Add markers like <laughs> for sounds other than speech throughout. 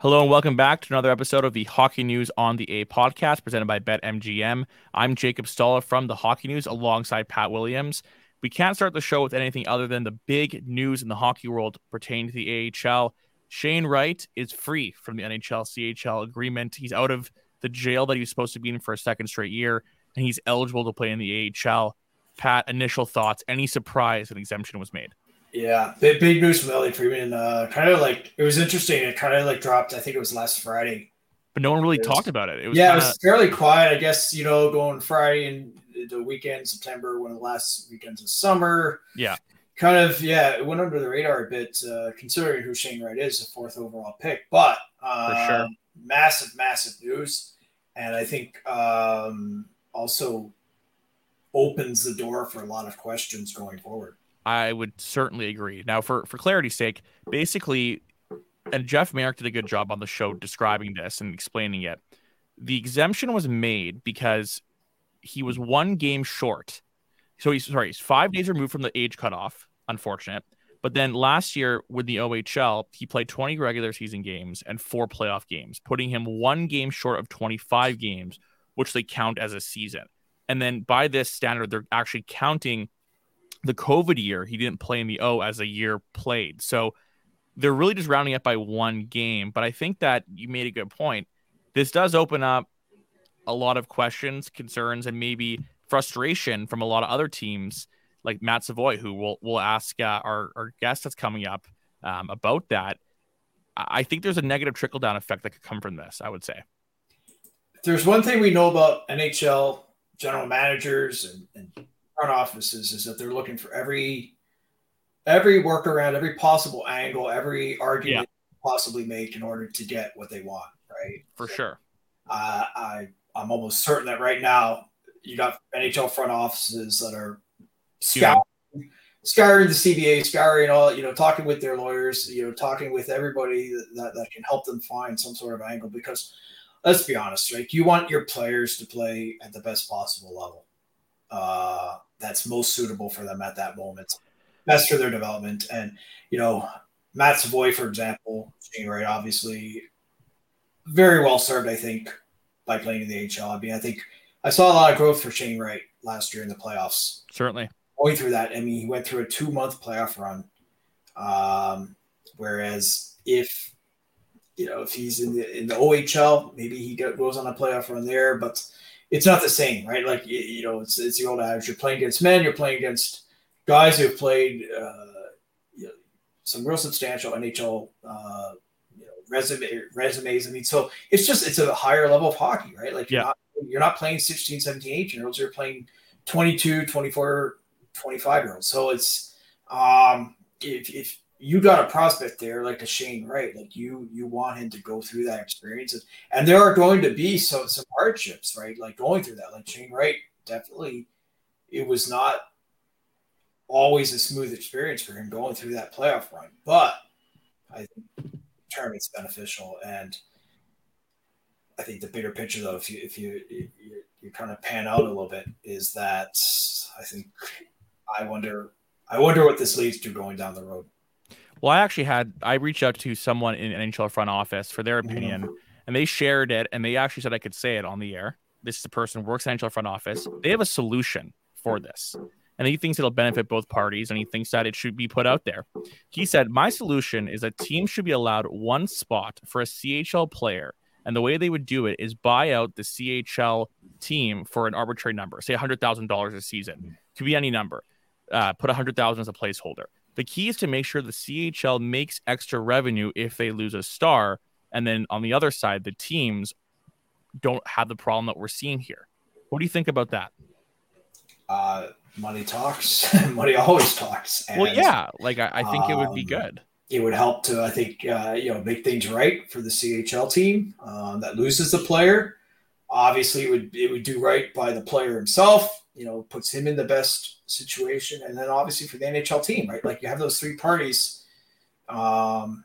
Hello and welcome back to another episode of the Hockey News on the A podcast presented by BetMGM. I'm Jacob Stoller from the Hockey News alongside Pat Williams. We can't start the show with anything other than the big news in the hockey world pertaining to the AHL. Shane Wright is free from the NHL CHL agreement. He's out of the jail that he was supposed to be in for a second straight year, and he's eligible to play in the AHL. Pat, initial thoughts? Any surprise an exemption was made? Yeah, big, big news from Elliotte Friedman. Uh, kind of like it was interesting. It kind of like dropped. I think it was last Friday, but no one really was, talked about it. It was yeah, kinda... it was fairly quiet. I guess you know, going Friday and the weekend, September, one of the last weekends of summer. Yeah, kind of yeah, it went under the radar a bit, uh, considering who Shane Wright is, the fourth overall pick. But uh, sure. massive, massive news, and I think um, also opens the door for a lot of questions going forward. I would certainly agree. Now, for for clarity's sake, basically, and Jeff Marek did a good job on the show describing this and explaining it. The exemption was made because he was one game short. So he's sorry, he's five days removed from the age cutoff. Unfortunate. But then last year with the OHL, he played 20 regular season games and four playoff games, putting him one game short of 25 games, which they count as a season. And then by this standard, they're actually counting the COVID year, he didn't play in the O as a year played. So they're really just rounding up by one game. But I think that you made a good point. This does open up a lot of questions, concerns, and maybe frustration from a lot of other teams like Matt Savoy, who will will ask uh, our, our guest that's coming up um, about that. I think there's a negative trickle down effect that could come from this. I would say. There's one thing we know about NHL general managers and, and front offices is that they're looking for every every workaround, every possible angle, every argument yeah. possibly make in order to get what they want, right? For sure. Uh, I I'm almost certain that right now you got NHL front offices that are scouring, yeah. scouring the CBA, scouring all, you know, talking with their lawyers, you know, talking with everybody that, that, can help them find some sort of angle because let's be honest, right? You want your players to play at the best possible level. Uh, that's most suitable for them at that moment, best for their development. And you know, Matt Savoy, for example, Shane Wright, obviously, very well served, I think, by playing in the HL. I mean, I think I saw a lot of growth for Shane Wright last year in the playoffs. Certainly, going through that. I mean, he went through a two-month playoff run. Um, whereas if you know if he's in the in the OHL, maybe he goes on a playoff run there, but it's not the same, right? Like you know, it's it's the old adage: you're playing against men, you're playing against guys who have played uh, you know, some real substantial NHL uh, you know, resume resumes. I mean, so it's just it's a higher level of hockey, right? Like you're, yeah. not, you're not playing 16, 17, 18 year olds, you're playing 22, 24, 25 year olds. So it's um, if if you got a prospect there like a Shane Wright, like you you want him to go through that experience, and there are going to be some some hardships, right? Like going through that, like Shane Wright, definitely, it was not always a smooth experience for him going through that playoff run, but I think term it's beneficial, and I think the bigger picture though, if you if you you, you kind of pan out a little bit, is that I think I wonder I wonder what this leads to going down the road. Well, I actually had I reached out to someone in NHL front office for their opinion, and they shared it, and they actually said I could say it on the air. This is a person who works in NHL front office. They have a solution for this, and he thinks it'll benefit both parties, and he thinks that it should be put out there. He said, "My solution is that teams should be allowed one spot for a CHL player." And the way they would do it is buy out the CHL team for an arbitrary number, say $100,000 a season. Could be any number. Uh, put 100,000 as a placeholder. The key is to make sure the CHL makes extra revenue if they lose a star. And then on the other side, the teams don't have the problem that we're seeing here. What do you think about that? Uh, money talks. <laughs> money always talks. And, well, yeah, like I, I think um, it would be um, good. It would help to, I think, uh, you know, make things right for the CHL team um, that loses the player. Obviously, it would it would do right by the player himself. You know, puts him in the best situation, and then obviously for the NHL team, right? Like you have those three parties. Um,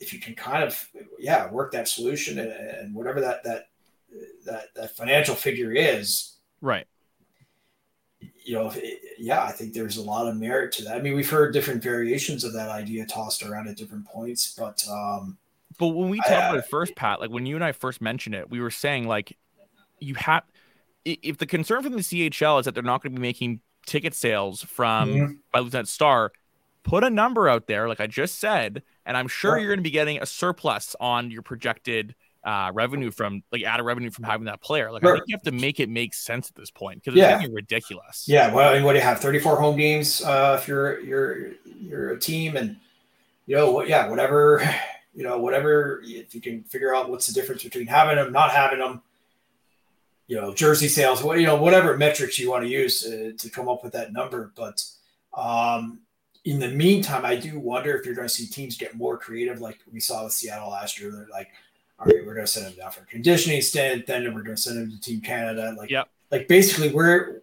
if you can kind of, yeah, work that solution and, and whatever that that that that financial figure is, right? you know, yeah, I think there's a lot of merit to that. I mean, we've heard different variations of that idea tossed around at different points, but um, but when we talked about it first, Pat, like when you and I first mentioned it, we were saying like you have if the concern from the CHL is that they're not going to be making ticket sales from mm-hmm. by Lieutenant Star, put a number out there, like I just said, and I'm sure yeah. you're going to be getting a surplus on your projected uh, revenue from like added revenue from having that player. Like sure. I think you have to make it make sense at this point because it's yeah. ridiculous. Yeah. Well, I mean, what do you have? 34 home games uh, if you're you're you're a team, and you know, yeah, whatever, <sighs> you know, whatever. If you can figure out what's the difference between having them, not having them, you know, jersey sales, what you know, whatever metrics you want to use to, to come up with that number, but. um in the meantime, I do wonder if you're going to see teams get more creative, like we saw with Seattle last year. They're like, all right, we're going to send him down for conditioning stint. Then we're going to send him to Team Canada. Like, yep. like basically, we're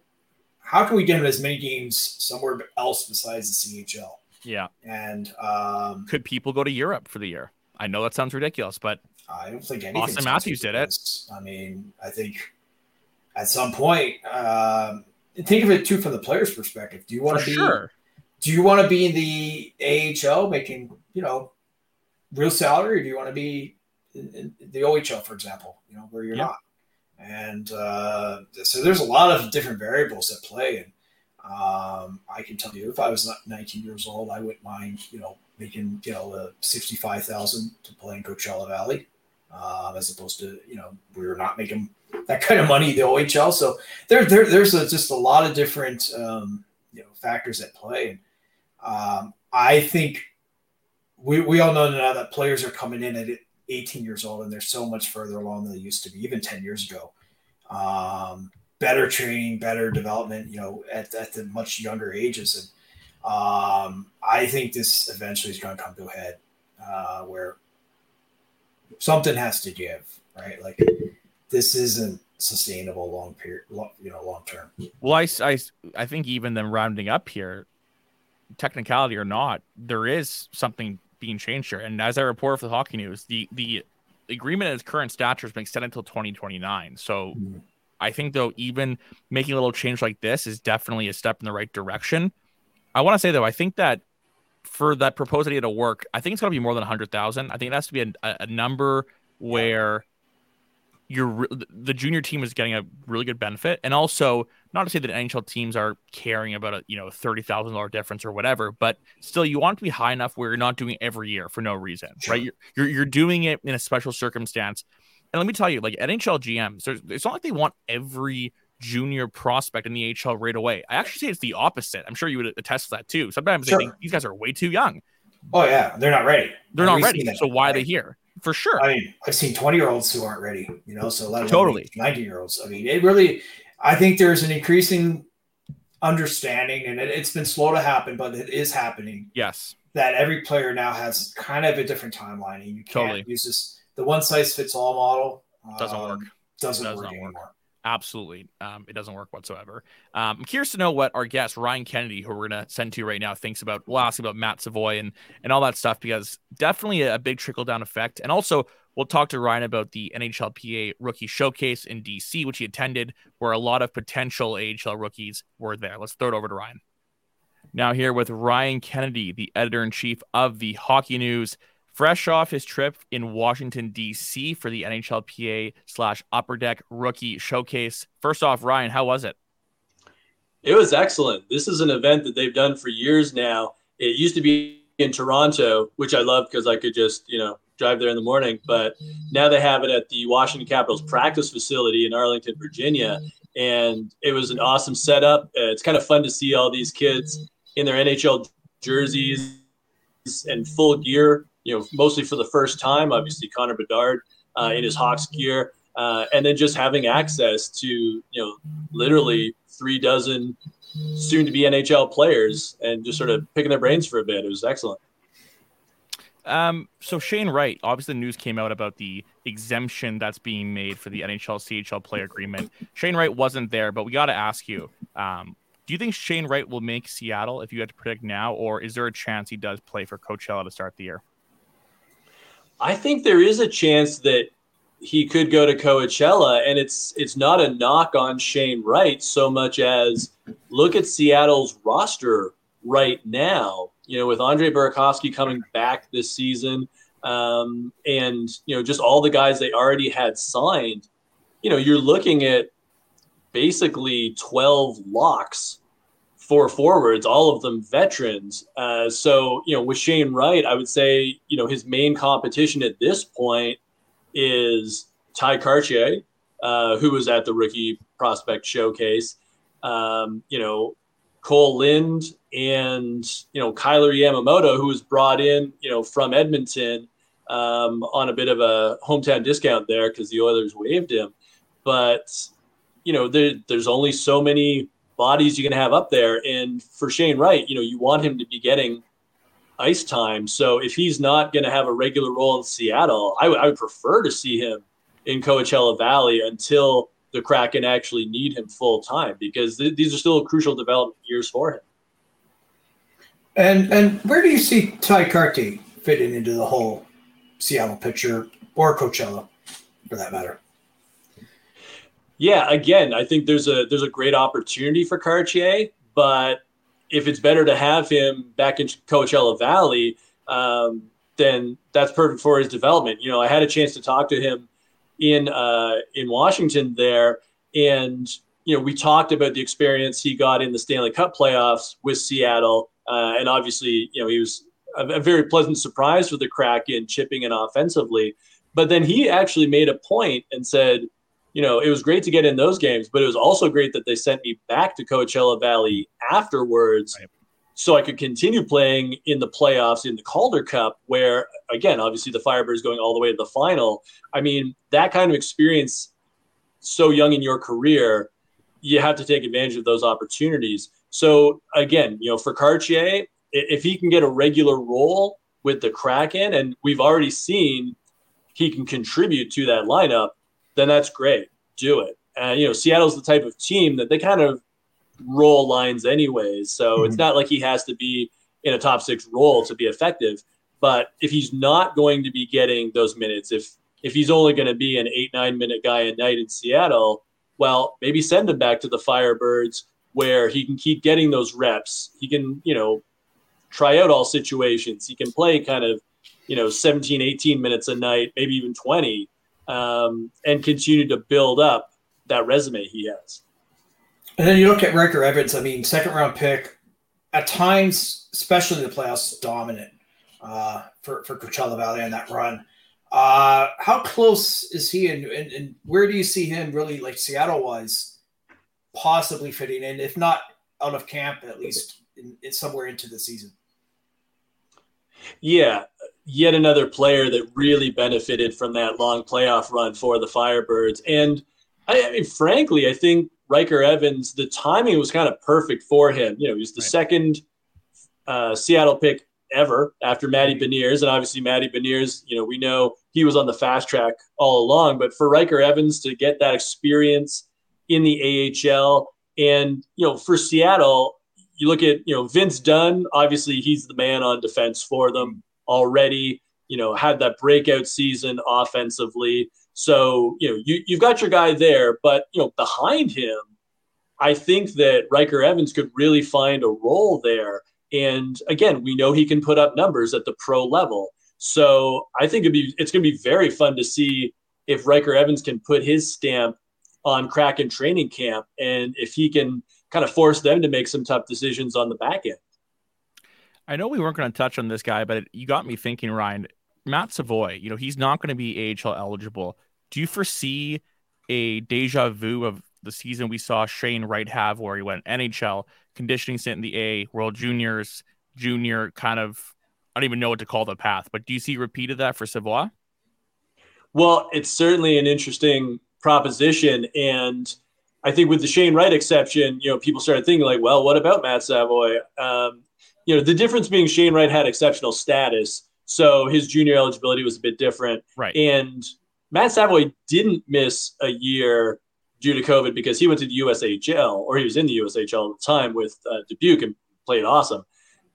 how can we get him as many games somewhere else besides the CHL? Yeah. And um, could people go to Europe for the year? I know that sounds ridiculous, but I don't think anything. Auston Matthews did it. I mean, I think at some point, um, think of it too from the player's perspective. Do you want to be? Sure. Do you want to be in the AHL making you know real salary, or do you want to be in, in the OHL, for example, you know, where you're yeah. not. And uh, so there's a lot of different variables at play. And um, I can tell you, if I was 19 years old, I wouldn't mind, you know, making, you know, uh, 65,000 to play in Coachella Valley, uh, as opposed to, you know, we are not making that kind of money the OHL. So there, there there's a, just a lot of different, um, you know, factors at play. Um, I think we, we all know now that players are coming in at 18 years old and they're so much further along than they used to be, even 10 years ago. Um, better training, better development, you know, at, at the much younger ages. And um, I think this eventually is going to come to a head uh, where something has to give, right? Like this isn't sustainable long period, long, you know, long term. Well, I, I, I think even them rounding up here, technicality or not, there is something being changed here. And as I report for the Hockey News, the the agreement its current stature has been extended until 2029. So mm-hmm. I think though, even making a little change like this is definitely a step in the right direction. I want to say though, I think that for that proposed idea to work, I think it's going to be more than 100,000. I think it has to be a, a number where you're the junior team is getting a really good benefit, and also not to say that NHL teams are caring about a you know thirty thousand dollar difference or whatever, but still you want to be high enough where you're not doing it every year for no reason, sure. right? You're, you're, you're doing it in a special circumstance, and let me tell you, like NHL GMs, it's not like they want every junior prospect in the HL right away. I actually say it's the opposite. I'm sure you would attest to that too. Sometimes sure. they think these guys are way too young. Oh yeah, they're not ready. They're not ready. So why right? are they here? For sure. I mean, I've seen 20 year olds who aren't ready, you know, so let totally 90 year olds. I mean, it really, I think there's an increasing understanding, and it, has been slow to happen, but it is happening. Yes. That every player now has kind of a different timeline, and you can't totally. use this, the one size fits all model. Doesn't um, work. Doesn't Does work anymore. Work. Absolutely. Um, it doesn't work whatsoever. Um, I'm curious to know what our guest, Ryan Kennedy, who we're going to send to you right now, thinks about. We'll ask about Matt Savoy and, and all that stuff because definitely a, a big trickle down effect. And also, we'll talk to Ryan about the NHLPA rookie showcase in DC, which he attended, where a lot of potential AHL rookies were there. Let's throw it over to Ryan. Now, here with Ryan Kennedy, the editor in chief of the Hockey News fresh off his trip in Washington, D.C. for the NHLPA slash Upper Deck Rookie Showcase. First off, Ryan, how was it? It was excellent. This is an event that they've done for years now. It used to be in Toronto, which I love because I could just, you know, drive there in the morning. But now they have it at the Washington Capitals practice facility in Arlington, Virginia. And it was an awesome setup. Uh, it's kind of fun to see all these kids in their NHL jerseys and full gear you know, mostly for the first time. Obviously, Connor Bedard uh, in his Hawks gear, uh, and then just having access to you know literally three dozen soon to be NHL players and just sort of picking their brains for a bit. It was excellent. Um, so Shane Wright, obviously the news came out about the exemption that's being made for the NHL CHL player agreement. Shane Wright wasn't there, but we got to ask you, um, do you think Shane Wright will make Seattle if you had to predict now, or is there a chance he does play for Coachella to start the year? I think there is a chance that he could go to Coachella, and it's it's not a knock on Shane Wright so much as look at Seattle's roster right now. You know, with Andre Burakovsky coming back this season, um, and you know just all the guys they already had signed. You know, you're looking at basically 12 locks for forwards, all of them veterans. Uh, so, you know, with Shane Wright, I would say, you know, his main competition at this point is Ty Kartye, uh, who was at the rookie prospect showcase. Um, you know, Kole Lind and, you know, Kailer Yamamoto, who was brought in, you know, from Edmonton um, on a bit of a hometown discount there because the Oilers waived him. But, you know, there, there's only so many bodies you can have up there. And for Shane Wright, you know, you want him to be getting ice time. So if he's not going to have a regular role in Seattle, I, w- I would prefer to see him in Coachella Valley until the Kraken actually need him full time because th- these are still crucial development years for him. And and where do you see Ty Kartye fitting into the whole Seattle picture or Coachella, for that matter? Yeah, again, I think there's a there's a great opportunity for Kartye, but if it's better to have him back in Coachella Valley, um, then that's perfect for his development. You know, I had a chance to talk to him in uh, in Washington there, and you know, we talked about the experience he got in the Stanley Cup playoffs with Seattle, uh, and obviously, you know, he was a, a very pleasant surprise for the Kraken chipping in offensively. But then he actually made a point and said, you know, it was great to get in those games, but it was also great that they sent me back to Coachella Valley afterwards right. so I could continue playing in the playoffs in the Calder Cup, where, again, obviously the Firebirds going all the way to the final. I mean, that kind of experience so young in your career, you have to take advantage of those opportunities. So, again, you know, for Kartye, if he can get a regular role with the Kraken, and we've already seen he can contribute to that lineup then that's great. Do it. And you know, Seattle's the type of team that they kind of roll lines anyways. So mm-hmm. it's not like he has to be in a top six role to be effective. But if he's not going to be getting those minutes, if if he's only going to be an eight nine minute guy a night in Seattle, well, maybe send him back to the Firebirds where he can keep getting those reps. He can, you know, try out all situations. He can play kind of, you know, 17, 18 minutes a night, maybe even 20 um, and continue to build up that resume he has. And then you look at Ryker Evans. I mean, second round pick, at times, especially in the playoffs, dominant uh, for for Coachella Valley on that run. Uh, how close is he, and, and, and where do you see him really, like Seattle wise, possibly fitting in, if not out of camp, at least in, in somewhere into the season? Yeah, yet another player that really benefited from that long playoff run for the Firebirds. And I, I mean, frankly, I think Ryker Evans, the timing was kind of perfect for him. You know, he was the right. second uh, Seattle pick ever after Matty Beniers. And obviously, Matty Beniers, you know, we know he was on the fast track all along. But for Ryker Evans to get that experience in the AHL and, you know, for Seattle, you look at, you know, Vince Dunn, obviously he's the man on defense for them already, you know, had that breakout season offensively. So, you know, you, you've got your guy there, but, you know, behind him, I think that Ryker Evans could really find a role there. And again, we know he can put up numbers at the pro level. So I think it'd be it's going to be very fun to see if Ryker Evans can put his stamp on Kraken training camp and if he can kind of force them to make some tough decisions on the back end. I know we weren't going to touch on this guy, but it, you got me thinking, Ryan. Matt Savoy, you know, he's not going to be AHL eligible. Do you foresee a deja vu of the season we saw Shane Wright have, where he went NHL, conditioning stint in the A, World Juniors, Junior, kind of, I don't even know what to call the path, but do you see repeat of that for Savoy? Well, it's certainly an interesting proposition. And I think with the Shane Wright exception, you know, people started thinking like, well, what about Matt Savoy? Um, you know, the difference being Shane Wright had exceptional status, so his junior eligibility was a bit different. Right. And Matt Savoy didn't miss a year due to COVID because he went to the USHL or he was in the USHL at the time with uh, Dubuque and played awesome.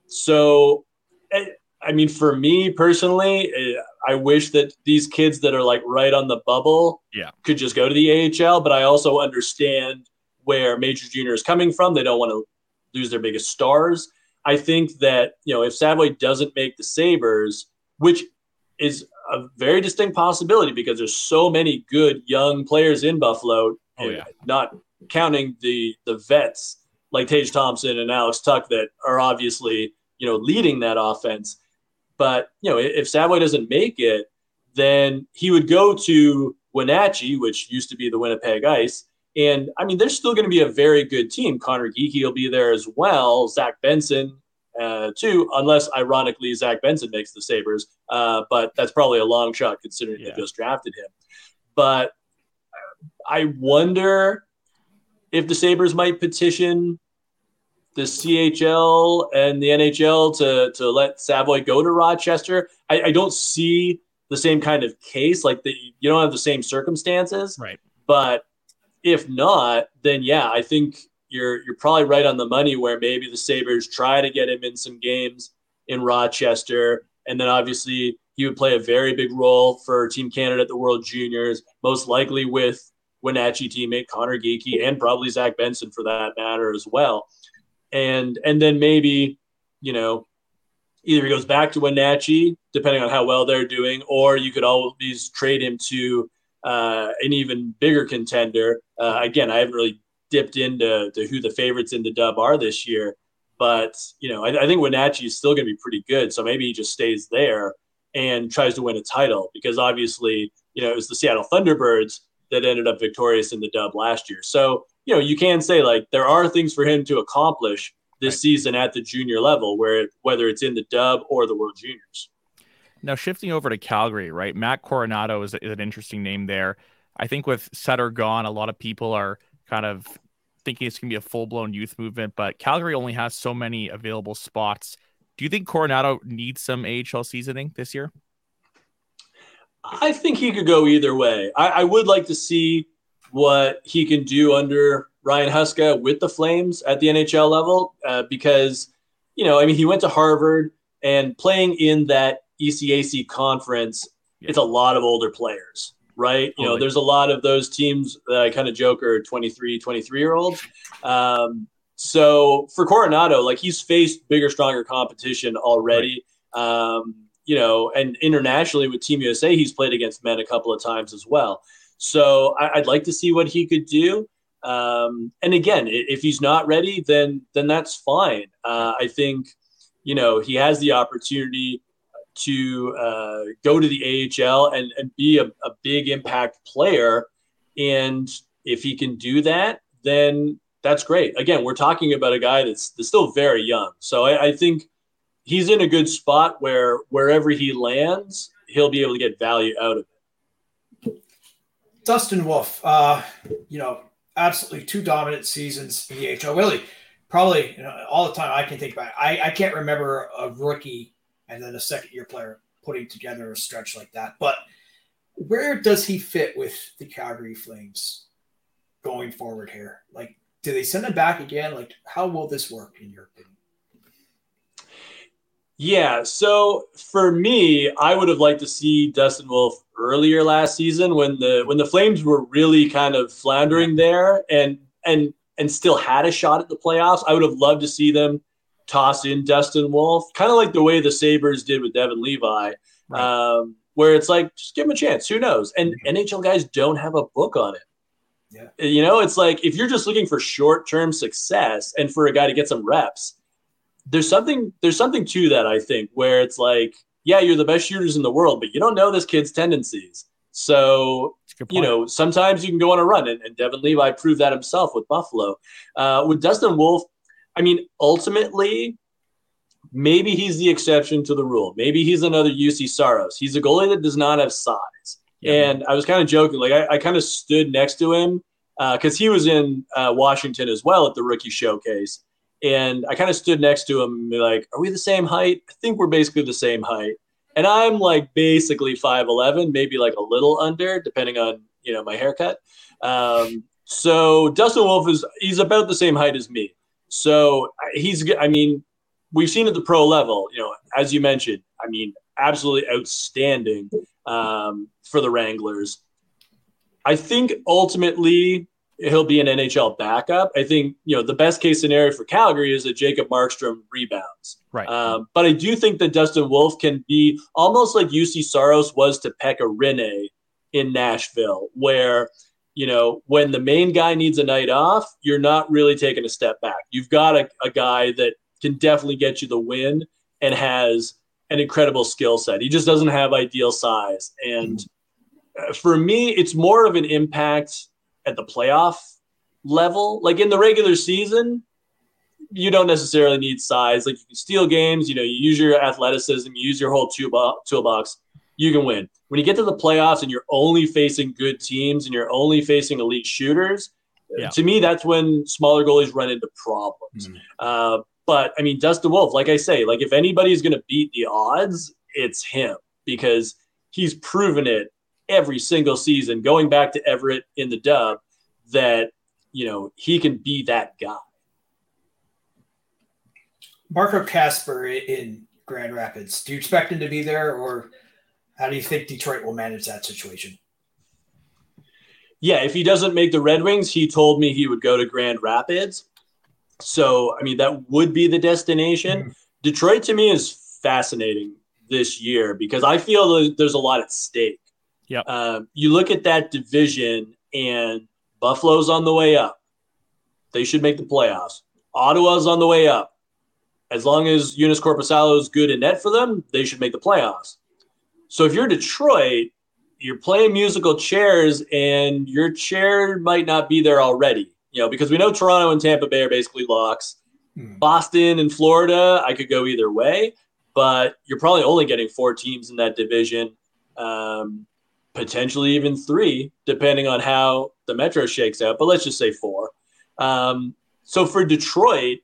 So, eh, I mean, for me personally, eh, I wish that these kids that are like right on the bubble yeah. could just go to the AHL, but I also understand where Major Junior is coming from. They don't want to lose their biggest stars. I think that, you know, if Savoy doesn't make the Sabres, which is a very distinct possibility because there's so many good young players in Buffalo, oh, yeah. not counting the the vets like Tage Thompson and Alex Tuch that are obviously, you know, leading that offense. But, you know, if Savoy doesn't make it, then he would go to Wenatchee, which used to be the Winnipeg Ice. And I mean, they're still going to be a very good team. Conor Geekie will be there as well. Zach Benson, uh, too, unless ironically Zach Benson makes the Sabres. Uh, but that's probably a long shot considering yeah. they just drafted him. But I wonder if the Sabres might petition the CHL and the NHL to to let Savoy go to Rochester. I, I don't see the same kind of case. Like the you don't have the same circumstances. Right. But if not, then yeah, I think you're you're probably right on the money where maybe the Sabres try to get him in some games in Rochester. And then obviously he would play a very big role for Team Canada at the World Juniors, most likely with Wenatchee teammate Conor Geekie and probably Zach Benson for that matter as well and and then maybe you know either he goes back to Wenatchee depending on how well they're doing, or you could always trade him to uh, an even bigger contender. Uh, again, I haven't really dipped into to who the favorites in the Dub are this year, but you know I, I think Wenatchee is still going to be pretty good. So maybe he just stays there and tries to win a title because obviously you know it was the Seattle Thunderbirds that ended up victorious in the Dub last year. So you know, you can say like there are things for him to accomplish this right. season at the junior level, where whether it's in the Dub or the World Juniors. Now shifting over to Calgary, right? Matt Coronato is, is an interesting name there. I think with Sutter gone, a lot of people are kind of thinking it's going to be a full blown youth movement, but Calgary only has so many available spots. Do you think Coronado needs some AHL seasoning this year? I think he could go either way. I, I would like to see what he can do under Ryan Huska with the Flames at the NHL level uh, because, you know, I mean, he went to Harvard and playing in that ECAC conference, yeah. it's a lot of older players, right? You know, there's a lot of those teams that I kind of joke are 23, 23 year olds. <laughs> Um, so for Coronato, like he's faced bigger, stronger competition already. Right. Um, you know, and internationally with Team USA, he's played against men a couple of times as well. So I, would like to see what he could do. Um, and again, if he's not ready, then then that's fine. Uh, I think you know he has the opportunity to uh, go to the AHL and, and be a, a big impact player. And if he can do that, then that's great. Again, we're talking about a guy that's, that's still very young. So I, I, think he's in a good spot where wherever he lands, he'll be able to get value out of it. Dustin Wolf, uh, you know, absolutely two dominant seasons in the HL. Really, probably you know, all the time I can think back. I, I can't remember a rookie and then a second year player putting together a stretch like that. But where does he fit with the Calgary Flames going forward here? Like, do they send him back again? Like, how will this work in your opinion? Yeah, so for me, I would have liked to see Dustin Wolf earlier last season when the when the Flames were really kind of floundering there and and and still had a shot at the playoffs. I would have loved to see them toss in Dustin Wolf, kind of like the way the Sabres did with Devon Levi, right. um, where it's like just give him a chance. Who knows? And mm-hmm. NHL guys don't have a book on it. Yeah. You know, it's like if you're just looking for short term success and for a guy to get some reps, there's something there's something to that. I think where it's like yeah, you're the best shooters in the world, but you don't know this kid's tendencies. So, you know, sometimes you can go on a run, and, and Devon Levi proved that himself with Buffalo. Uh, with Dustin Wolf, I mean, ultimately, maybe he's the exception to the rule. Maybe he's another Juuse Saros. He's a goalie that does not have size. Yeah. And I was kind of joking, like I, I kind of stood next to him because uh, he was in uh, Washington as well at the rookie showcase. And I kind of stood next to him, and like, "Are we the same height? I think we're basically the same height." And I'm like basically five eleven, maybe like a little under, depending on you know my haircut. Um, so Dustin Wolf is he's about the same height as me. So he's I mean we've seen at the pro level, you know, as you mentioned, I mean, absolutely outstanding um, for the Wranglers. I think ultimately he'll be an NHL backup. I think you know the best case scenario for Calgary is that Jacob Markstrom rebounds. Right. Um, but I do think that Dustin Wolf can be almost like Juuse Saros was to Pekka Rinne in Nashville, where you know when the main guy needs a night off, you're not really taking a step back. You've got a, a guy that can definitely get you the win and has an incredible skill set. He just doesn't have ideal size. And uh, for me, it's more of an impact at the playoff level. Like in the regular season, you don't necessarily need size. Like you can steal games, you know, you use your athleticism, you use your whole toolbox, you can win. When you get to the playoffs and you're only facing good teams and you're only facing elite shooters, yeah. to me, that's when smaller goalies run into problems. Mm-hmm. Uh, but I mean, Dustin Wolf, like I say, like if anybody's going to beat the odds, it's him because he's proven it every single season, going back to Everett in the dub, that, you know, he can be that guy. Marco Kasper in Grand Rapids, do you expect him to be there or how do you think Detroit will manage that situation? Yeah, if he doesn't make the Red Wings, he told me he would go to Grand Rapids. So, I mean, that would be the destination. Mm-hmm. Detroit to me is fascinating this year because I feel there's a lot at stake. Yeah. Uh, you look at that division, and Buffalo's on the way up. They should make the playoffs. Ottawa's on the way up. As long as Joonas Korpisalo is good in net for them, they should make the playoffs. So if you're Detroit, you're playing musical chairs, and your chair might not be there already you know, because we know Toronto and Tampa Bay are basically locks. Hmm. Boston and Florida, I could go either way, but you're probably only getting four teams in that division, um, potentially even three, depending on how the Metro shakes out. But let's just say four. Um, so for Detroit,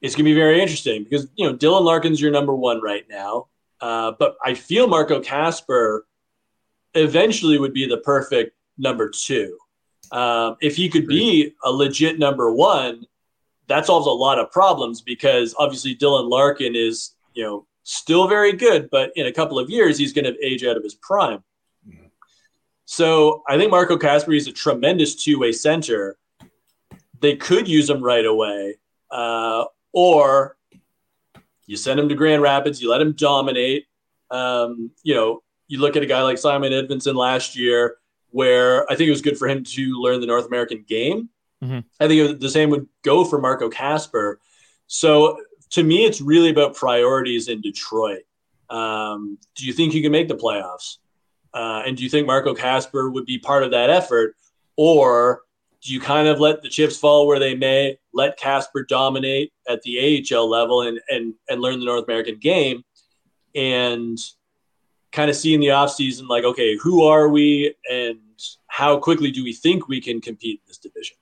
it's going to be very interesting because you know Dylan Larkin's your number one right now, uh, but I feel Marco Kasper eventually would be the perfect number two. Um, if he could be a legit number one, that solves a lot of problems because obviously Dylan Larkin is, you know, still very good, but in a couple of years he's going to age out of his prime. Mm-hmm. So I think Marco Kasper is a tremendous two-way center. They could use him right away, uh, or you send him to Grand Rapids, you let him dominate. Um, you know, you look at a guy like Simon Edvinsson last year where I think it was good for him to learn the North American game. Mm-hmm. I think the same would go for Marco Kasper. So to me, it's really about priorities in Detroit. Um, do you think you can make the playoffs? Uh, and do you think Marco Kasper would be part of that effort? Or do you kind of let the chips fall where they may, let Kasper dominate at the AHL level and, and, and learn the North American game? And kind of see in the offseason, like, okay, who are we and how quickly do we think we can compete in this division?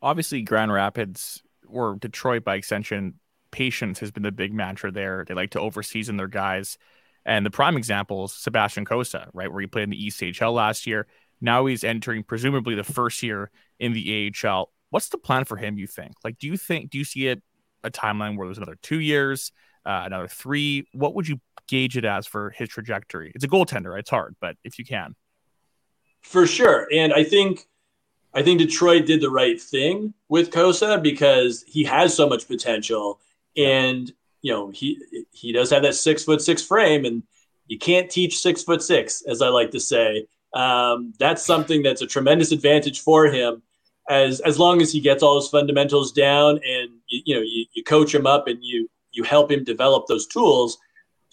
Obviously, Grand Rapids or Detroit by extension, patience has been the big mantra there. They like to overseason their guys. And the prime example is Sebastian Cossa, right, where he played in the ECHL last year. Now he's entering presumably the first year in the AHL. What's the plan for him, you think? Like, do you think, do you see it a timeline where there's another two years, uh, another three? What would you gauge it as for his trajectory? It's a goaltender. It's hard, but if you can. For sure. And I think I think Detroit did the right thing with Cossa because he has so much potential. And, you know, he he does have that six foot six frame and you can't teach six foot six, as I like to say. Um, that's something that's a tremendous advantage for him as as long as he gets all his fundamentals down and you, you know you, you coach him up and you you help him develop those tools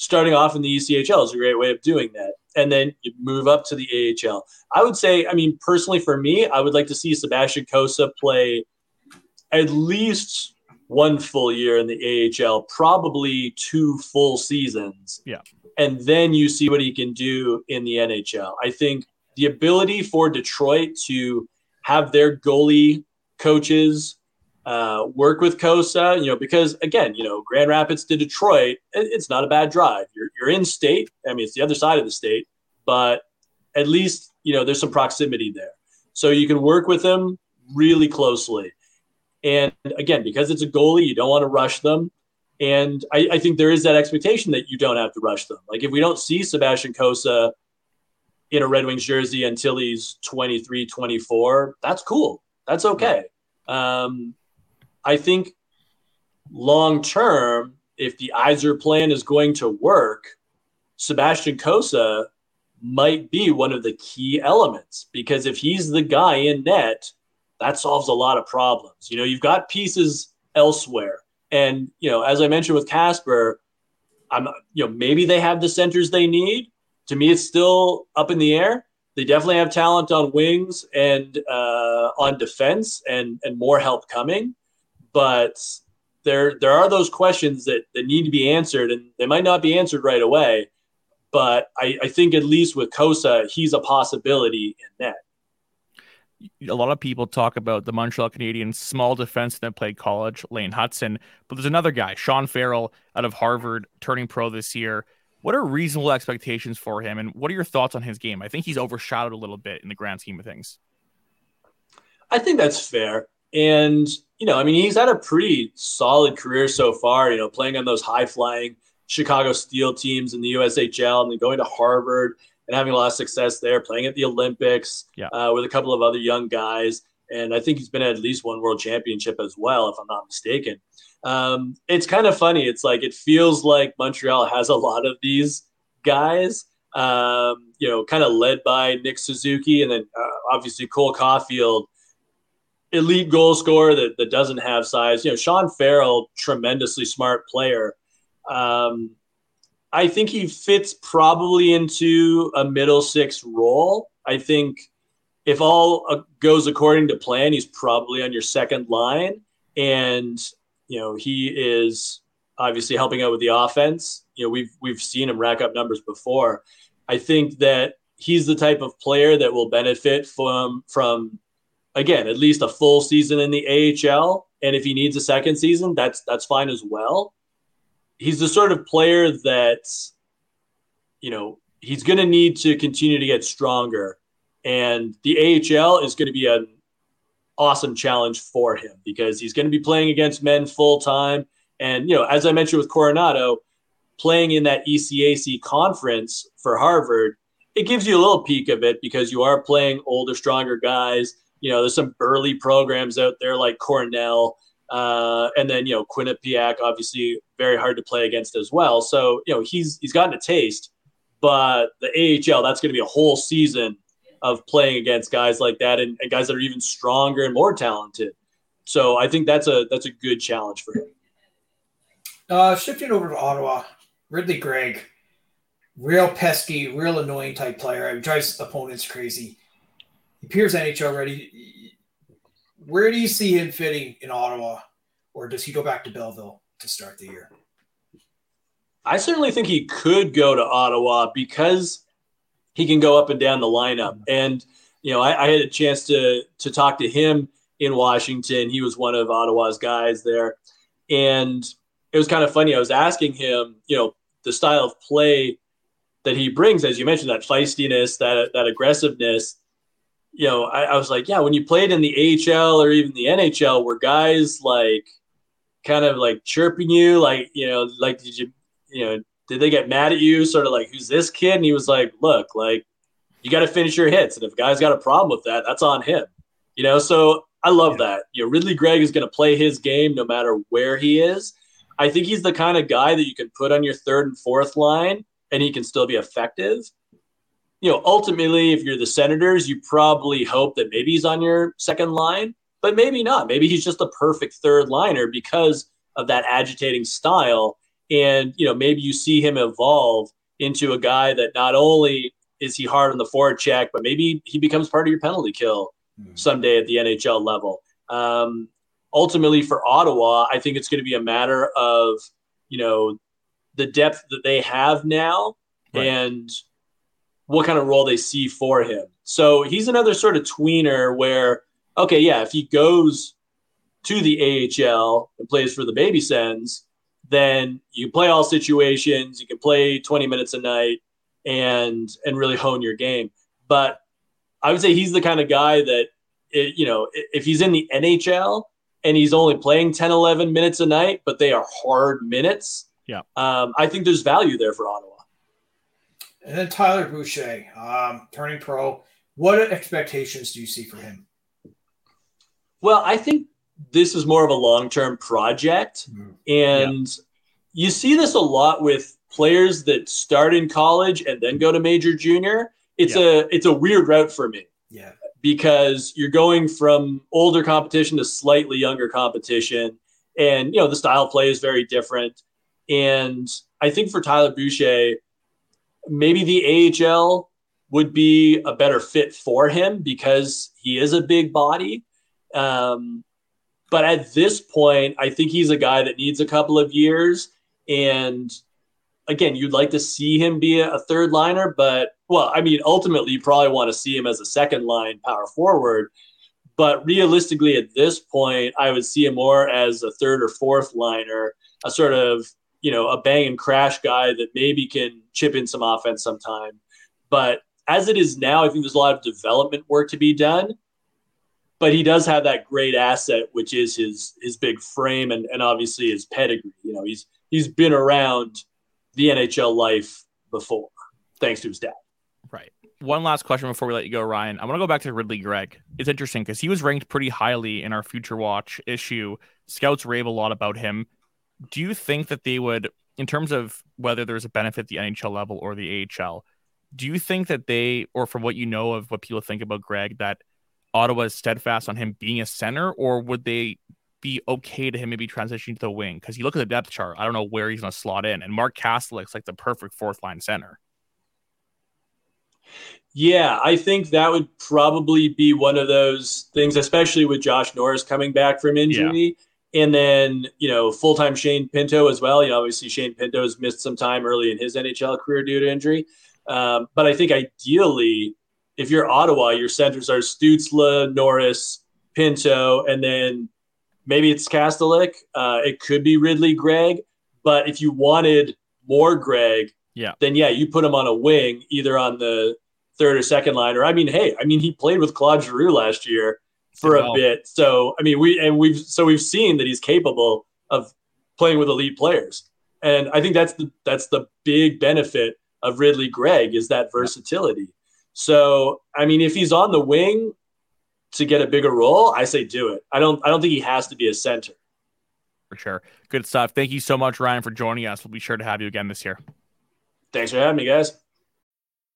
starting off in the ECHL is a great way of doing that. And then you move up to the AHL. I would say, I mean, personally for me, I would like to see Sebastian Cossa play at least one full year in the AHL, probably two full seasons. Yeah. And then you see what he can do in the NHL. I think the ability for Detroit to have their goalie coaches uh, work with Cossa, you know, because again, you know, Grand Rapids to Detroit, it's not a bad drive. You're, you're in state. I mean, it's the other side of the state, but at least, you know, there's some proximity there. So you can work with them really closely. And again, because it's a goalie, you don't want to rush them. And I, I think there is that expectation that you don't have to rush them. Like if we don't see Sebastian Cossa in a Red Wings jersey until he's 23, 24, that's cool. That's okay. Um, I think long term, if the Yzerplan is going to work, Sebastian Cossa might be one of the key elements because if he's the guy in net, that solves a lot of problems. You know, you've got pieces elsewhere. And, you know, as I mentioned with Kasper, I'm, you know, maybe they have the centers they need. To me, it's still up in the air. They definitely have talent on wings and uh, on defense and, and more help coming but there there are those questions that, that need to be answered and they might not be answered right away but I, I think at least with Cossa, he's a possibility in that A lot of people talk about the Montreal Canadiens small defense that played college, Lane Hutson, but there's another guy, Sean Farrell, out of Harvard, turning pro this year. What are reasonable expectations for him, and what are your thoughts on his game? I think he's overshadowed a little bit in the grand scheme of things. I think that's fair. And, you know, I mean, he's had a pretty solid career so far, you know, playing on those high flying Chicago Steel teams in the USHL and then going to Harvard and having a lot of success there, playing at the Olympics yeah. uh, with a couple of other young guys. And I think he's been at at least one world championship as well, if I'm not mistaken. Um, it's kind of funny. It's like it feels like Montreal has a lot of these guys, um, you know, kind of led by Nick Suzuki and then uh, obviously Cole Caufield elite goal scorer that, that doesn't have size. You know, Sean Farrell, tremendously smart player. Um, I think he fits probably into a middle six role. I think if all uh, goes according to plan, he's probably on your second line. And, you know, he is obviously helping out with the offense. You know, we've we've seen him rack up numbers before. I think that he's the type of player that will benefit from from again, at least a full season in the AHL. And if he needs a second season, that's that's fine as well. He's the sort of player that, you know, he's going to need to continue to get stronger. And the AHL is going to be an awesome challenge for him because he's going to be playing against men full time. And, you know, as I mentioned with Coronato, playing in that ECAC conference for Harvard, it gives you a little peek of it because you are playing older, stronger guys you know, there's some burly programs out there like Cornell. Uh, and then you know Quinnipiac, obviously very hard to play against as well. So you know he's he's gotten a taste, but the AHL that's going to be a whole season of playing against guys like that and, and, guys that are even stronger and more talented. So I think that's a that's a good challenge for him. Uh, shifting over to Ottawa, Ridley Greig, real pesky, real annoying type player. It drives opponents crazy. He appears NHL ready. Where do you see him fitting in Ottawa, or does he go back to Belleville to start the year? I certainly think he could go to Ottawa because he can go up and down the lineup. And you know, I, I had a chance to to talk to him in Washington. He was one of Ottawa's guys there, and it was kind of funny. I was asking him, you know, the style of play that he brings, as you mentioned, that feistiness, that that aggressiveness you know, I, I, was like, yeah, when you played in the AHL or even the NHL, were guys like kind of like chirping you, like, you know, like, did you, you know, did they get mad at you? Sort of like, who's this kid? And he was like, look, like, you got to finish your hits. And if a guy's got a problem with that, that's on him, you know? So I love yeah. that. You know, Ridley Greig is going to play his game no matter where he is. I think he's the kind of guy that you can put on your third and fourth line and he can still be effective you know, ultimately, if you're the Senators, you probably hope that maybe he's on your second line, but maybe not. Maybe he's just a perfect third liner because of that agitating style. And, you know, maybe you see him evolve into a guy that not only is he hard on the forward check, but maybe he becomes part of your penalty kill mm-hmm. someday at the NHL level. Um, ultimately, for Ottawa, I think it's going to be a matter of, you know, the depth that they have now right. and what kind of role they see for him. So he's another sort of tweener where, okay, yeah, if he goes to the AHL and plays for the Baby Sens, then you play all situations. You can play 20 minutes a night and and really hone your game. But I would say he's the kind of guy that it, you know if he's in the NHL and he's only playing 10, 11 minutes a night, but they are hard minutes. Yeah, um, I think there's value there for Ottawa. And then Tyler Boucher, um, turning pro. What expectations do you see for him? Well, I think this is more of a long term project. Mm-hmm. And yeah. you see this a lot with players that start in college and then go to major junior. It's yeah. a it's a weird route for me. Yeah. Because you're going from older competition to slightly younger competition. And you know, the style play is very different. And I think for Tyler Boucher, maybe the AHL would be a better fit for him because he is a big body. Um, but at this point, I think he's a guy that needs a couple of years. And again, you'd like to see him be a third liner, but well, I mean, ultimately, you probably want to see him as a second line power forward. But realistically, at this point, I would see him more as a third or fourth liner, a sort of, you know, a bang and crash guy that maybe can chip in some offense sometime. But as it is now, I think there's a lot of development work to be done but he does have that great asset, which is his his big frame and, and obviously his pedigree. You know, he's he's been around the NHL life before, thanks to his dad. Right. One last question before we let you go, Ryan. I want to go back to Ridley Greig. It's interesting because he was ranked pretty highly in our Future Watch issue. Scouts rave a lot about him. Do you think that they would, in terms of whether there's a benefit the NHL level or the AHL, do you think that they, or from what you know of what people think about Greig, that Ottawa is steadfast on him being a center, or would they be okay to him maybe transitioning to the wing? Because you look at the depth chart, I don't know where he's going to slot in. And Mark Kastelic's like the perfect fourth line center. Yeah, I think that would probably be one of those things, especially with Josh Norris coming back from injury. Yeah. And then, you know, full time Shane Pinto as well. You know, obviously Shane Pinto has missed some time early in his NHL career due to injury. Um, but I think ideally, if you're Ottawa, your centers are Stützle, Norris, Pinto, and then maybe it's Kastelic. Uh, it could be Ridley, Greig. But if you wanted more Greig, yeah, then yeah, you put him on a wing, either on the third or second line. Or I mean, hey, I mean, he played with Claude Giroux last year for a bit. So I mean, we and we've so we've seen that he's capable of playing with elite players. And I think that's the that's the big benefit of Ridley Greig is that versatility. So, I mean, if he's on the wing to get a bigger role, I say do it. I don't I don't think he has to be a center. For sure. Good stuff. Thank you so much, Ryan, for joining us. We'll be sure to have you again this year. Thanks for having me, guys.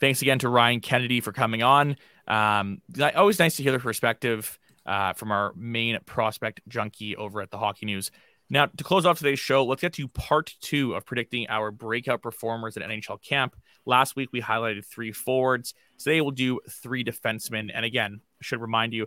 Thanks again to Ryan Kennedy for coming on. Um, always nice to hear the perspective uh, from our main prospect junkie over at the Hockey News. Now, to close off today's show, let's get to part two of predicting our breakout performers at NHL camp. Last week, we highlighted three forwards. Today, we'll do three defensemen. And again, I should remind you,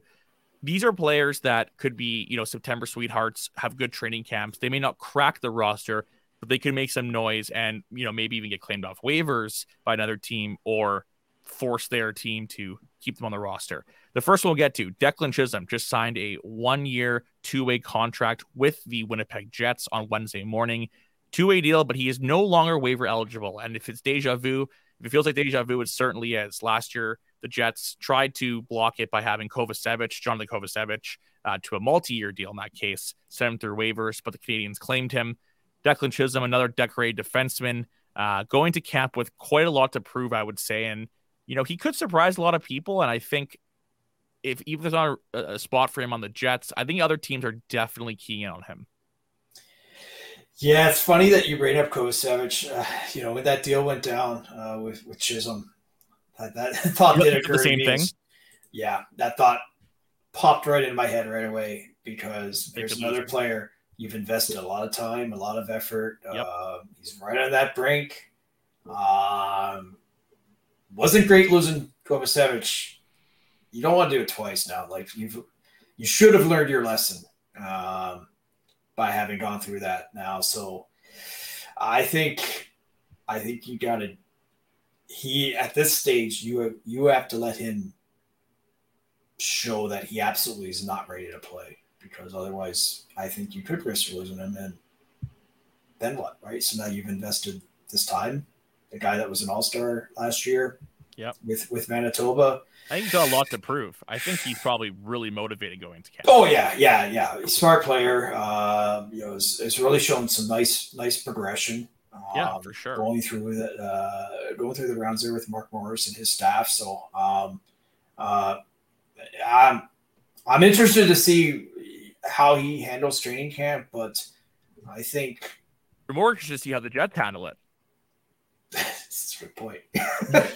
these are players that could be, you know, September sweethearts, have good training camps. They may not crack the roster, but they could make some noise and you know maybe even get claimed off waivers by another team or force their team to keep them on the roster. The first one we'll get to Declan Chisholm just signed a one year, two way contract with the Winnipeg Jets on Wednesday morning. Two way deal, but he is no longer waiver eligible. And if it's deja vu, if it feels like deja vu, it certainly is. Last year, the Jets tried to block it by having Kovacevic, Jonathan Kovacevic, uh, to a multi year deal in that case, sent him through waivers, but the Canadiens claimed him. Declan Chisholm, another decorated defenseman, uh, going to camp with quite a lot to prove, I would say. And, you know, he could surprise a lot of people. And I think if even there's not a, a spot for him on the Jets, I think other teams are definitely keying on him. Yeah, it's funny that you bring up Kovacevic. Uh, you know, when that deal went down uh, with, with Chisholm, that, that <laughs> thought did occur. The same thing. Yeah, that thought popped right in my head right away because there's another player you've invested a lot of time, a lot of effort. Yep. Uh, he's right on that brink. Um, wasn't great losing Kovacevic. You don't want to do it twice now. Like you've you should have learned your lesson um, by having gone through that now. So I think I think you got to he at this stage you you have to let him show that he absolutely is not ready to play because otherwise I think you could risk losing him and then what, right? So now you've invested this time. The guy that was an all star last year, yep. with with Manitoba. I think he's got a lot to prove. I think he's probably really motivated going to Canada. Oh yeah, yeah, yeah. Smart player. Uh, you know, has, really shown some nice nice progression. Um, yeah, for sure. Going through the uh, going through the rounds there with Mark Morris and his staff. So um, uh, I'm I'm interested to see how he handles training camp, but I think we're more interested to see how the Jets handle it. <laughs> That's a good point. <laughs> uh,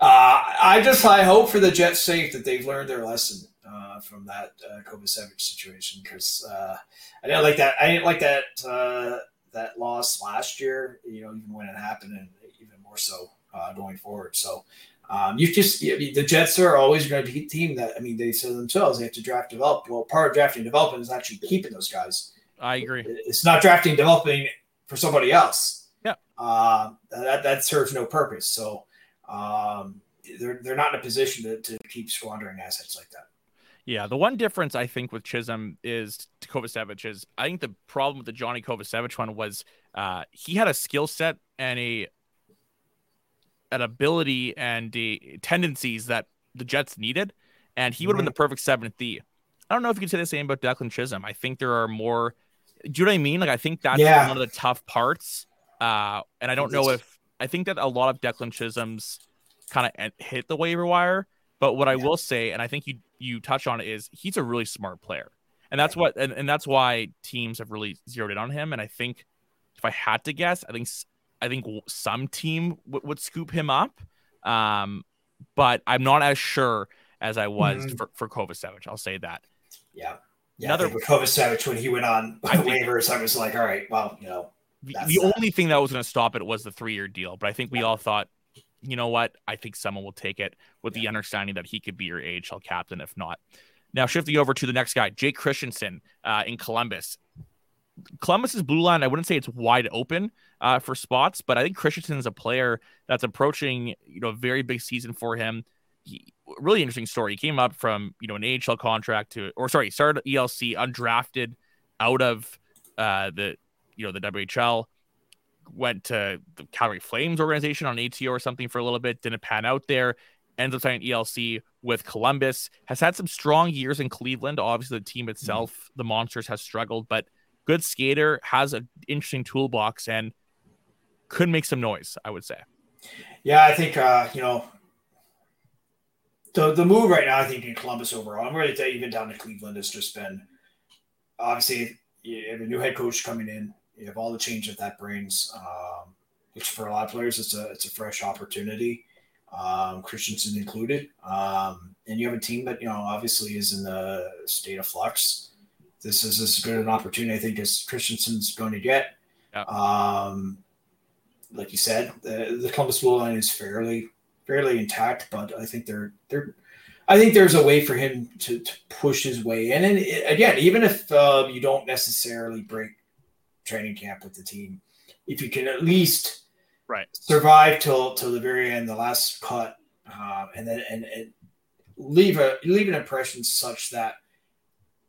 I just I hope for the Jets' sake that they've learned their lesson uh, from that uh, Kovacevic situation because uh, I didn't like that. I didn't like that uh, that loss last year. You know, even when it happened, and even more so uh, going forward. So um, you just I mean, the Jets are always going to be a team that I mean they said themselves they have to draft develop. Well, part of drafting development is actually keeping those guys. I agree. It's not drafting developing for somebody else. Yeah. Uh, that that serves no purpose. So um, they're they're not in a position to, to keep squandering assets like that. Yeah, the one difference I think with Chisholm is to Kovacevic is I think the problem with the Johnny Kovacevic one was uh, he had a skill set and a an ability and the tendencies that the Jets needed, and he would have mm-hmm. been the perfect seventh D. I don't know if you can say the same about Declan Chisholm. I think there are more. Do you know what I mean? Like I think that's yeah. one of the tough parts. Uh, and I don't know if I think that a lot of Declan Chisholm's kind of hit the waiver wire. But what I will say, and I think you you touch on it, is he's a really smart player, and that's what and, and that's why teams have really zeroed in on him. And I think if I had to guess, I think I think some team w- would scoop him up. Um, but I'm not as sure as I was mm-hmm. for, for Kovacevic. I'll say that. Yeah. Yeah, Another with Kovacevic when he went on <laughs> I waivers, think, I was like, all right, well, you know. The, the only thing that was going to stop it was the three year deal. But I think we yeah. all thought, you know what? I think someone will take it with yeah. the understanding that he could be your AHL captain, if not. Now, shifting over to the next guy, Jake Christiansen uh, in Columbus. Columbus's blue line, I wouldn't say it's wide open uh, for spots, but I think Christiansen is a player that's approaching, you know, a very big season for him. He, really interesting story. He came up from, you know, an AHL contract to, or sorry, started ELC undrafted out of uh, the, you know, the WHL, went to the Calgary Flames organization on ATO or something for a little bit, didn't pan out there, ends up signing ELC with Columbus, has had some strong years in Cleveland. Obviously, the team itself, mm-hmm. the Monsters, has struggled, but – good skater, has an interesting toolbox, and could make some noise. I would say. Yeah, I think uh, you know the the move right now. I think in Columbus overall, I'm ready to even down to Cleveland has just been obviously you have a new head coach coming in. You have all the change that that brings, um, which for a lot of players, it's a it's a fresh opportunity, um, Christiansen included. Um, and you have a team that you know obviously is in a state of flux this is as good an opportunity I think as Christiansen's going to get. Um, like you said, the, the Columbus blue line is fairly fairly intact, but I think they're they're I think there's a way for him to, to push his way in. And again, even if uh, you don't necessarily break training camp with the team, if you can at least right survive till till the very end, the last cut, uh, and then and, and leave a leave an impression such that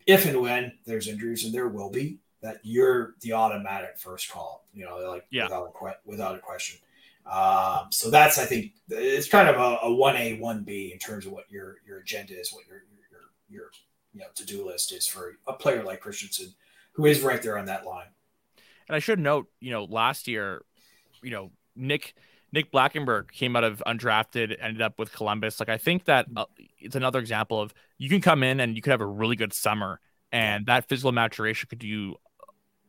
if and when there's injuries, and there will be, that you're the automatic first call. You know, like yeah. without a que- without a question. Um, so that's I think it's kind of a one A one B in terms of what your your agenda is, what your your your you know to do list is for a player like Christiansen, who is right there on that line. And I should note, you know, last year, you know, Nick Nick Blankenburg came out of undrafted, ended up with Columbus. Like I think that uh, it's another example of you can come in and you could have a really good summer, and that physical maturation could do you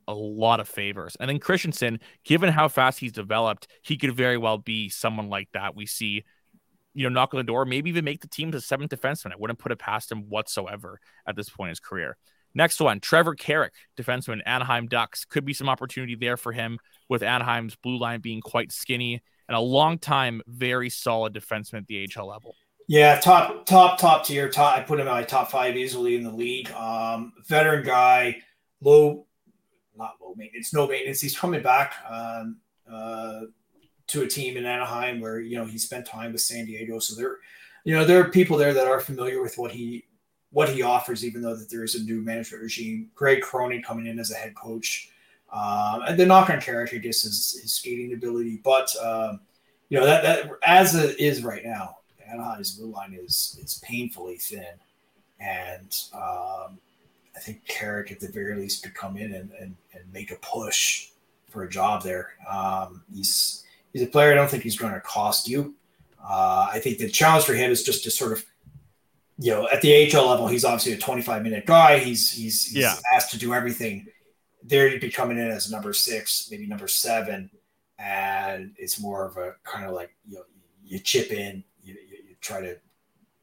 a lot of favors. And then Christiansen, given how fast he's developed, he could very well be someone like that. We see you know, knock on the door, maybe even make the team the seventh defenseman. I wouldn't put it past him whatsoever at this point in his career. Next one, Trevor Carrick, defenseman, Anaheim Ducks. Could be some opportunity there for him with Anaheim's blue line being quite skinny and a long time, very solid defenseman at the AHL level. Yeah, top, top, top tier. Top. I put him in my top five easily in the league. Um, veteran guy, low, not low maintenance, no maintenance. He's coming back um, uh, to a team in Anaheim where you know he spent time with San Diego, so there, you know, there are people there that are familiar with what he what he offers, even though that there is a new management regime. Greg Cronin coming in as a head coach. Um, and the knock on character just is his skating ability, but um, you know that, that as it is right now, Anaheim's blue line is is painfully thin, and um, I think Carrick at the very least could come in and, and, and make a push for a job there. Um, he's he's a player. I don't think he's going to cost you. Uh, I think the challenge for him is just to sort of you know, at the AHL level, he's obviously a 25 minute guy. He's he's, he's yeah. asked to do everything there you'd be coming in as number six, maybe number seven, and it's more of a kind of like you know, you chip in, you, you, you, try to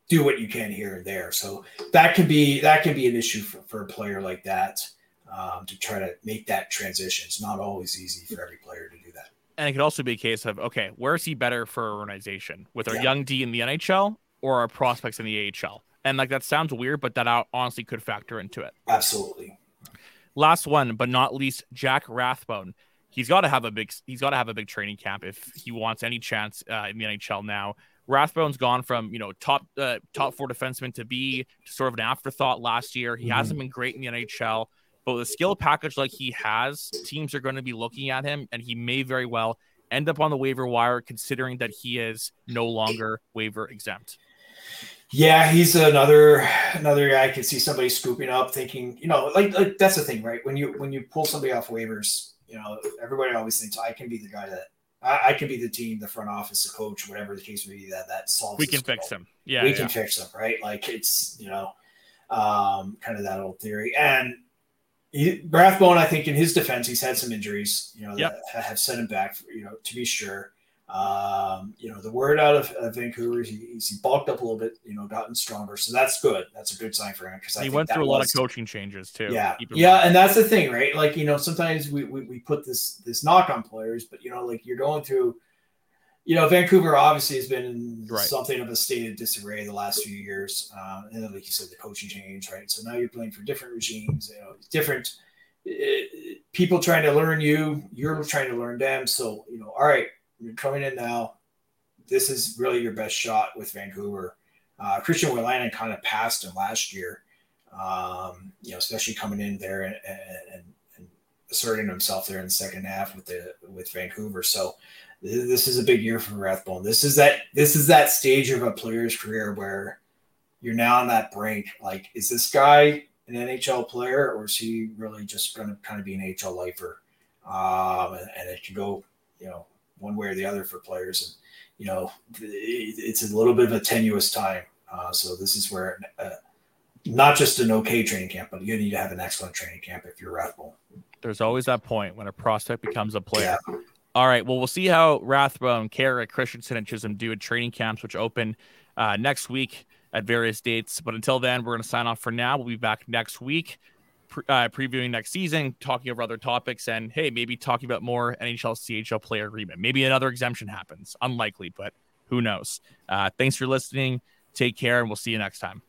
do what you can here and there. So that can be that can be an issue for, for a player like that um, to try to make that transition. It's not always easy for every player to do that. And it could also be a case of okay, where is he better for our organization with our yeah. young D in the NHL or our prospects in the AHL? And like that sounds weird, but that honestly could factor into it. Absolutely. Last one, but not least, Jack Rathbone. He's got to have a big. He's got to have a big training camp if he wants any chance uh, in the NHL now. Rathbone's gone from you know top uh, top four defenseman to be to sort of an afterthought last year. He mm-hmm. hasn't been great in the NHL, but with a skill package like he has, teams are going to be looking at him, and he may very well end up on the waiver wire, considering that he is no longer waiver exempt. Yeah, he's another another guy I can see somebody scooping up, thinking, you know, like, like that's the thing, right? When you when you pull somebody off waivers, you know, everybody always thinks I can be the guy that I, I can be the team, the front office, the coach, whatever the case may be. That that solves. We can fix them. Yeah, we yeah. can fix them, right? Like it's you know, um, kind of that old theory. And he, Rathbone, I think, in his defense, he's had some injuries, you know, yep. that have set him back. You know, to be sure. Um, you know, the word out of, of Vancouver, he, he's he bulked up a little bit, you know, gotten stronger. So that's good. That's a good sign for him because he went through a lot of coaching changes too. Yeah, yeah, and that's the thing, right? Like you know, sometimes we, we we put this this knock on players, but you know, like you're going through. You know, Vancouver obviously has been in right. something of a state of disarray the last few years, um, and then, like you said, the coaching change, right? So now you're playing for different regimes, you know, different uh, people trying to learn you, you're trying to learn them. So you know, all right, you're coming in now. This is really your best shot with Vancouver. Uh, Christian Wolanin kind of passed him last year, um, you know, especially coming in there and, and, and, asserting himself there in the second half with the with Vancouver. So this is a big year for Rathbone. This is that this is that stage of a player's career where you're now on that brink. Like, is this guy an NHL player or is he really just going to kind of be an NHL lifer? Um, and, and it can go, you know, one way or the other for players. And you know, it's a little bit of a tenuous time. Uh, so this is where uh, not just an okay training camp, but you need to have an excellent training camp if you're Rathbone. There's always that point when a prospect becomes a player. Yeah. All right. Well, we'll see how Rathbone, Carrick, Christiansen, and Chisholm do at training camps, which open uh, next week at various dates. But until then, we're going to sign off for now. We'll be back next week pre- uh, previewing next season, talking over other topics, and hey, maybe talking about more NHL CHL player agreement. Maybe another exemption happens. Unlikely, but who knows? Uh, thanks for listening. Take care, and we'll see you next time.